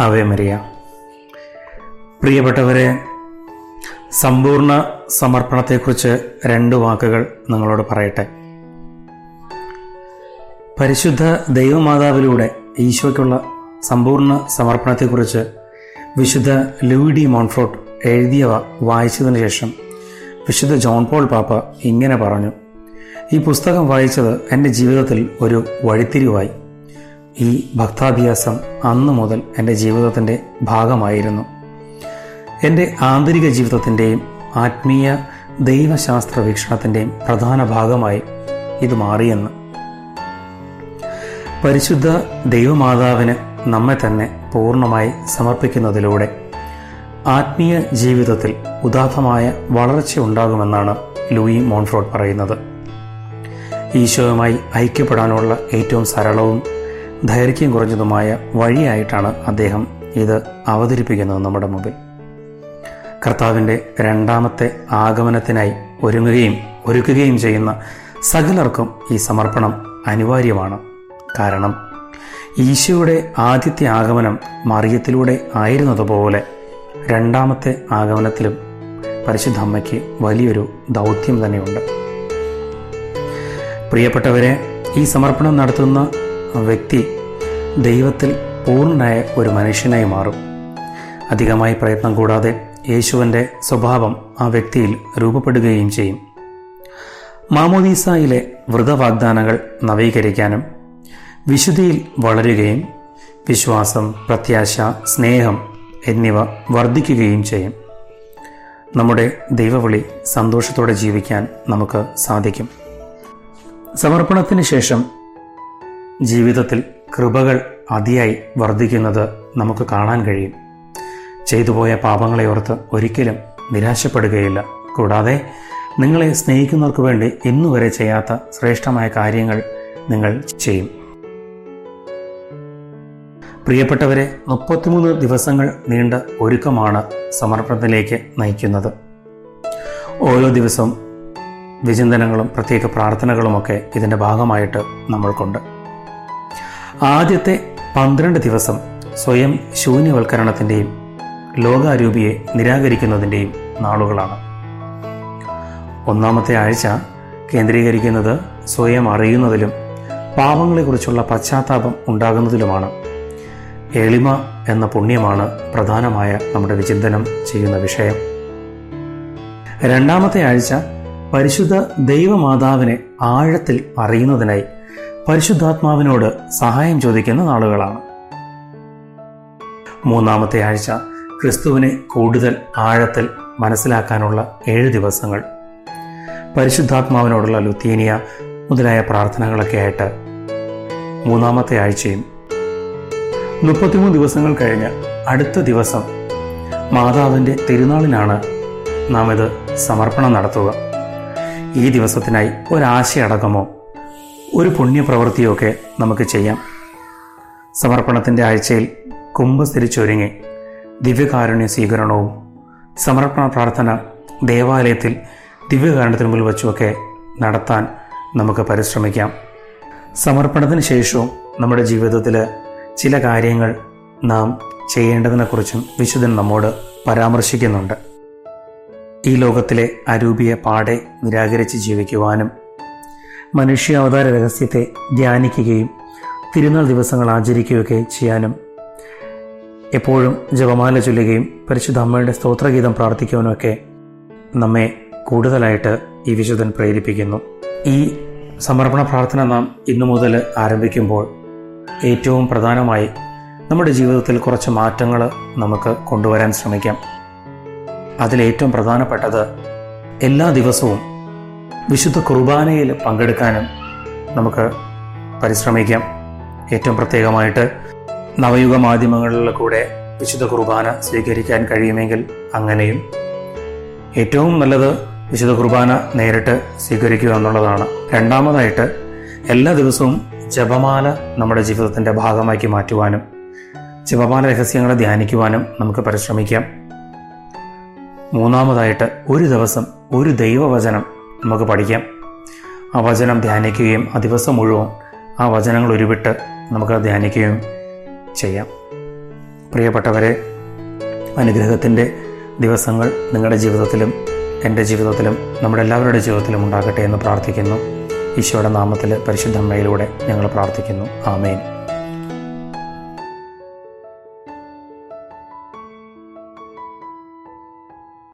Away Maria. പ്രിയപ്പെട്ടവരെ സമ്പൂർണ സമർപ്പണത്തെക്കുറിച്ച് രണ്ട് വാക്കുകൾ നിങ്ങളോട് പറയട്ടെ. പരിശുദ്ധ ദൈവമാതാവിലൂടെ ഈശോയ്ക്കുള്ള സമ്പൂർണ സമർപ്പണത്തെക്കുറിച്ച് വിശുദ്ധ ലൂയിഡി മോൺഫോർട്ട് എഴുതിയവ വായിച്ചതിന് ശേഷം വിശുദ്ധ ജോൺ പോൾ പാപ്പ ഇങ്ങനെ പറഞ്ഞു ഈ പുസ്തകം വായിച്ചത് എന്റെ ജീവിതത്തിൽ ഒരു വഴിത്തിരിവായി. ഈ ഭക്താഭ്യാസം അന്നു മുതൽ എന്റെ ജീവിതത്തിന്റെ ഭാഗമായിരുന്നു. എന്റെ ആന്തരിക ജീവിതത്തിന്റെയും ആത്മീയ ദൈവശാസ്ത്ര വീക്ഷണത്തിന്റെയും പ്രധാന ഭാഗമായി ഇത് മാറിയെന്ന്. പരിശുദ്ധ ദൈവമാതാവിന് നമ്മെ തന്നെ പൂർണമായി സമർപ്പിക്കുന്നതിലൂടെ ആത്മീയ ജീവിതത്തിൽ ഉദാത്തമായ വളർച്ച ഉണ്ടാകുമെന്നാണ് ലൂയി മോൺഫ്രോഡ് പറയുന്നത്. ഈശോയുമായി ഐക്യപ്പെടാനുള്ള ഏറ്റവും സരളവും ദൈർഘ്യം കുറഞ്ഞതുമായ വഴിയായിട്ടാണ് അദ്ദേഹം ഇത് അവതരിപ്പിക്കുന്നത് നമ്മുടെ മുമ്പിൽ. കർത്താവിന്റെ രണ്ടാമത്തെ ആഗമനത്തിനായി ഒരുങ്ങുകയും ഒരുക്കുകയും ചെയ്യുന്ന സകലർക്കും ഈ സമർപ്പണം അനിവാര്യമാണ്. കാരണം ഈശോയുടെ ആദ്യത്തെ ആഗമനം മറിയത്തിലൂടെ ആയിരുന്നതുപോലെ രണ്ടാമത്തെ ആഗമനത്തിലും പരിശുദ്ധ അമ്മയ്ക്ക് വലിയൊരു ദൗത്യം തന്നെയുണ്ട്. പ്രിയപ്പെട്ടവരെ ഈ സമർപ്പണം നടത്തുന്ന വ്യക്തി ദൈവത്തിൽ പൂർണനായ ഒരു മനുഷ്യനായി മാറും. അധികമായി പ്രയത്നം കൂടാതെ യേശുവിന്റെ സ്വഭാവം ആ വ്യക്തിയിൽ രൂപപ്പെടുകയും ചെയ്യും. മാമോദീസായിലെ വ്രതവാഗ്ദാനങ്ങൾ നവീകരിക്കാനും വിശുദ്ധിയിൽ വളരുകയും വിശ്വാസം പ്രത്യാശ സ്നേഹം എന്നിവ വർദ്ധിക്കുകയും ചെയ്യും. നമ്മുടെ ദൈവവിളി സന്തോഷത്തോടെ ജീവിക്കാൻ നമുക്ക് സാധിക്കും. സമർപ്പണത്തിന് ശേഷം ജീവിതത്തിൽ കൃപകൾ അതിയായി വർദ്ധിക്കുന്നത് നമുക്ക് കാണാൻ കഴിയും. ചെയ്തുപോയ പാപങ്ങളെ ഓർത്ത് ഒരിക്കലും നിരാശപ്പെടുകയില്ല. കൂടാതെ നിങ്ങളെ സ്നേഹിക്കുന്നവർക്ക് വേണ്ടി ഇന്നുവരെ ചെയ്യാത്ത ശ്രേഷ്ഠമായ കാര്യങ്ങൾ നിങ്ങൾ ചെയ്യും. പ്രിയപ്പെട്ടവരെ മുപ്പത്തിമൂന്ന് ദിവസങ്ങൾ നീണ്ട ഒരുക്കമാണ് സമർപ്പണത്തിലേക്ക് നയിക്കുന്നത്. ഓരോ ദിവസവും വിചിന്തനങ്ങളും പ്രത്യേക പ്രാർത്ഥനകളുമൊക്കെ ഇതിന്റെ ഭാഗമായിട്ട് നമ്മൾക്കുണ്ട്. ആദ്യത്തെ പന്ത്രണ്ട് ദിവസം സ്വയം ശൂന്യവൽക്കരണത്തിന്റെയും ലോകാരൂപിയെ നിരാകരിക്കുന്നതിന്റെയും നാളുകളാണ്. ഒന്നാമത്തെ ആഴ്ച കേന്ദ്രീകരിക്കുന്നത് സ്വയം അറിയുന്നതിലും പാപങ്ങളെക്കുറിച്ചുള്ള പശ്ചാത്താപം ഉണ്ടാകുന്നതിലുമാണ്. എളിമ എന്ന പുണ്യമാണ് പ്രധാനമായ നമ്മുടെ വിചിന്തനം ചെയ്യുന്ന വിഷയം. രണ്ടാമത്തെ ആഴ്ച പരിശുദ്ധ ദൈവമാതാവിനെ ആഴത്തിൽ അറിയുന്നതിനായി പരിശുദ്ധാത്മാവിനോട് സഹായം ചോദിക്കുന്ന നാളുകളാണ്. മൂന്നാമത്തെ ആഴ്ച ക്രിസ്തുവിനെ കൂടുതൽ ആഴത്തിൽ മനസ്സിലാക്കാനുള്ള ഏഴ് ദിവസങ്ങൾ. പരിശുദ്ധാത്മാവിനോടുള്ള ലുത്തീനിയ മുതലായ പ്രാർത്ഥനകളൊക്കെ ആയിട്ട് മൂന്നാമത്തെ ആഴ്ചയും മുപ്പത്തിമൂന്ന് ദിവസങ്ങൾ കഴിഞ്ഞ് അടുത്ത ദിവസം മാതാവിന്റെ തിരുനാളിനാണ് നാം ഇത് സമർപ്പണം നടത്തുക. ഈ ദിവസത്തിനായി ഒരാശയടക്കമോ ഒരു പുണ്യപ്രവൃത്തിയൊക്കെ നമുക്ക് ചെയ്യാം. സമർപ്പണത്തിന്റെ ആഴ്ചയിൽ കുംഭസ്ഥിരിച്ചൊരുങ്ങി ദിവ്യകാരുണ്യ സ്വീകരണവും സമർപ്പണ പ്രാർത്ഥന ദേവാലയത്തിൽ ദിവ്യകാരണത്തിന് മുമ്പിൽ വച്ചുമൊക്കെ നടത്താൻ നമുക്ക് പരിശ്രമിക്കാം. സമർപ്പണത്തിന് ശേഷവും നമ്മുടെ ജീവിതത്തിൽ ചില കാര്യങ്ങൾ നാം ചെയ്യേണ്ടതിനെക്കുറിച്ചും വിശുദ്ധൻ നമ്മോട് പരാമർശിക്കുന്നുണ്ട്. ഈ ലോകത്തിലെ അരൂപിയെ പാടെ നിരാകരിച്ച് ജീവിക്കുവാനും മനുഷ്യാവതാര രഹസ്യത്തെ ധ്യാനിക്കുകയും തിരുനാൾ ദിവസങ്ങൾ ആചരിക്കുകയൊക്കെ ചെയ്യാനും എപ്പോഴും ജപമാല ചൊല്ലുകയും പരിശുദ്ധ അമ്മയുടെ സ്തോത്രഗീതം പ്രാർത്ഥിക്കുവാനുമൊക്കെ നമ്മെ കൂടുതലായിട്ട് ഈ വിശുദ്ധൻ പ്രേരിപ്പിക്കുന്നു. ഈ സമർപ്പണ പ്രാർത്ഥന നാം ഇന്നു മുതൽ ആരംഭിക്കുമ്പോൾ ഏറ്റവും പ്രധാനമായി നമ്മുടെ ജീവിതത്തിൽ കുറച്ച് മാറ്റങ്ങൾ നമുക്ക് കൊണ്ടുവരാൻ ശ്രമിക്കാം. അതിലേറ്റവും പ്രധാനപ്പെട്ടത് എല്ലാ ദിവസവും വിശുദ്ധ കുർബാനയിൽ പങ്കെടുക്കാനും നമുക്ക് പരിശ്രമിക്കാം. ഏറ്റവും പ്രത്യേകമായിട്ട് നവയുഗ മാധ്യമങ്ങളിൽ കൂടെ വിശുദ്ധ കുർബാന സ്വീകരിക്കാൻ കഴിയുമെങ്കിൽ അങ്ങനെയും. ഏറ്റവും നല്ലത് വിശുദ്ധ കുർബാന നേരിട്ട് സ്വീകരിക്കുക എന്നുള്ളതാണ്. രണ്ടാമതായിട്ട് എല്ലാ ദിവസവും ജപമാല നമ്മുടെ ജീവിതത്തിന്റെ ഭാഗമാക്കി മാറ്റുവാനും ജപമാല രഹസ്യങ്ങളെ ധ്യാനിക്കുവാനും നമുക്ക് പരിശ്രമിക്കാം. മൂന്നാമതായിട്ട് ഒരു ദിവസം ഒരു ദൈവവചനം നമുക്ക് പഠിക്കാം. ആ വചനം ധ്യാനിക്കുകയും ആ ദിവസം മുഴുവൻ ആ വചനങ്ങൾ ഉരുവിട്ട് നമുക്ക് ധ്യാനിക്കുകയും ചെയ്യാം. പ്രിയപ്പെട്ടവരെ അനുഗ്രഹത്തിന്റെ ദിവസങ്ങൾ നിങ്ങളുടെ ജീവിതത്തിലും എന്റെ ജീവിതത്തിലും നമ്മുടെ എല്ലാവരുടെ ജീവിതത്തിലും ഉണ്ടാകട്ടെ എന്ന് പ്രാർത്ഥിക്കുന്നു. ഈശോയുടെ നാമത്തിൽ പരിശുദ്ധമ്മയിലൂടെ ഞങ്ങൾ പ്രാർത്ഥിക്കുന്നു. ആമേൻ.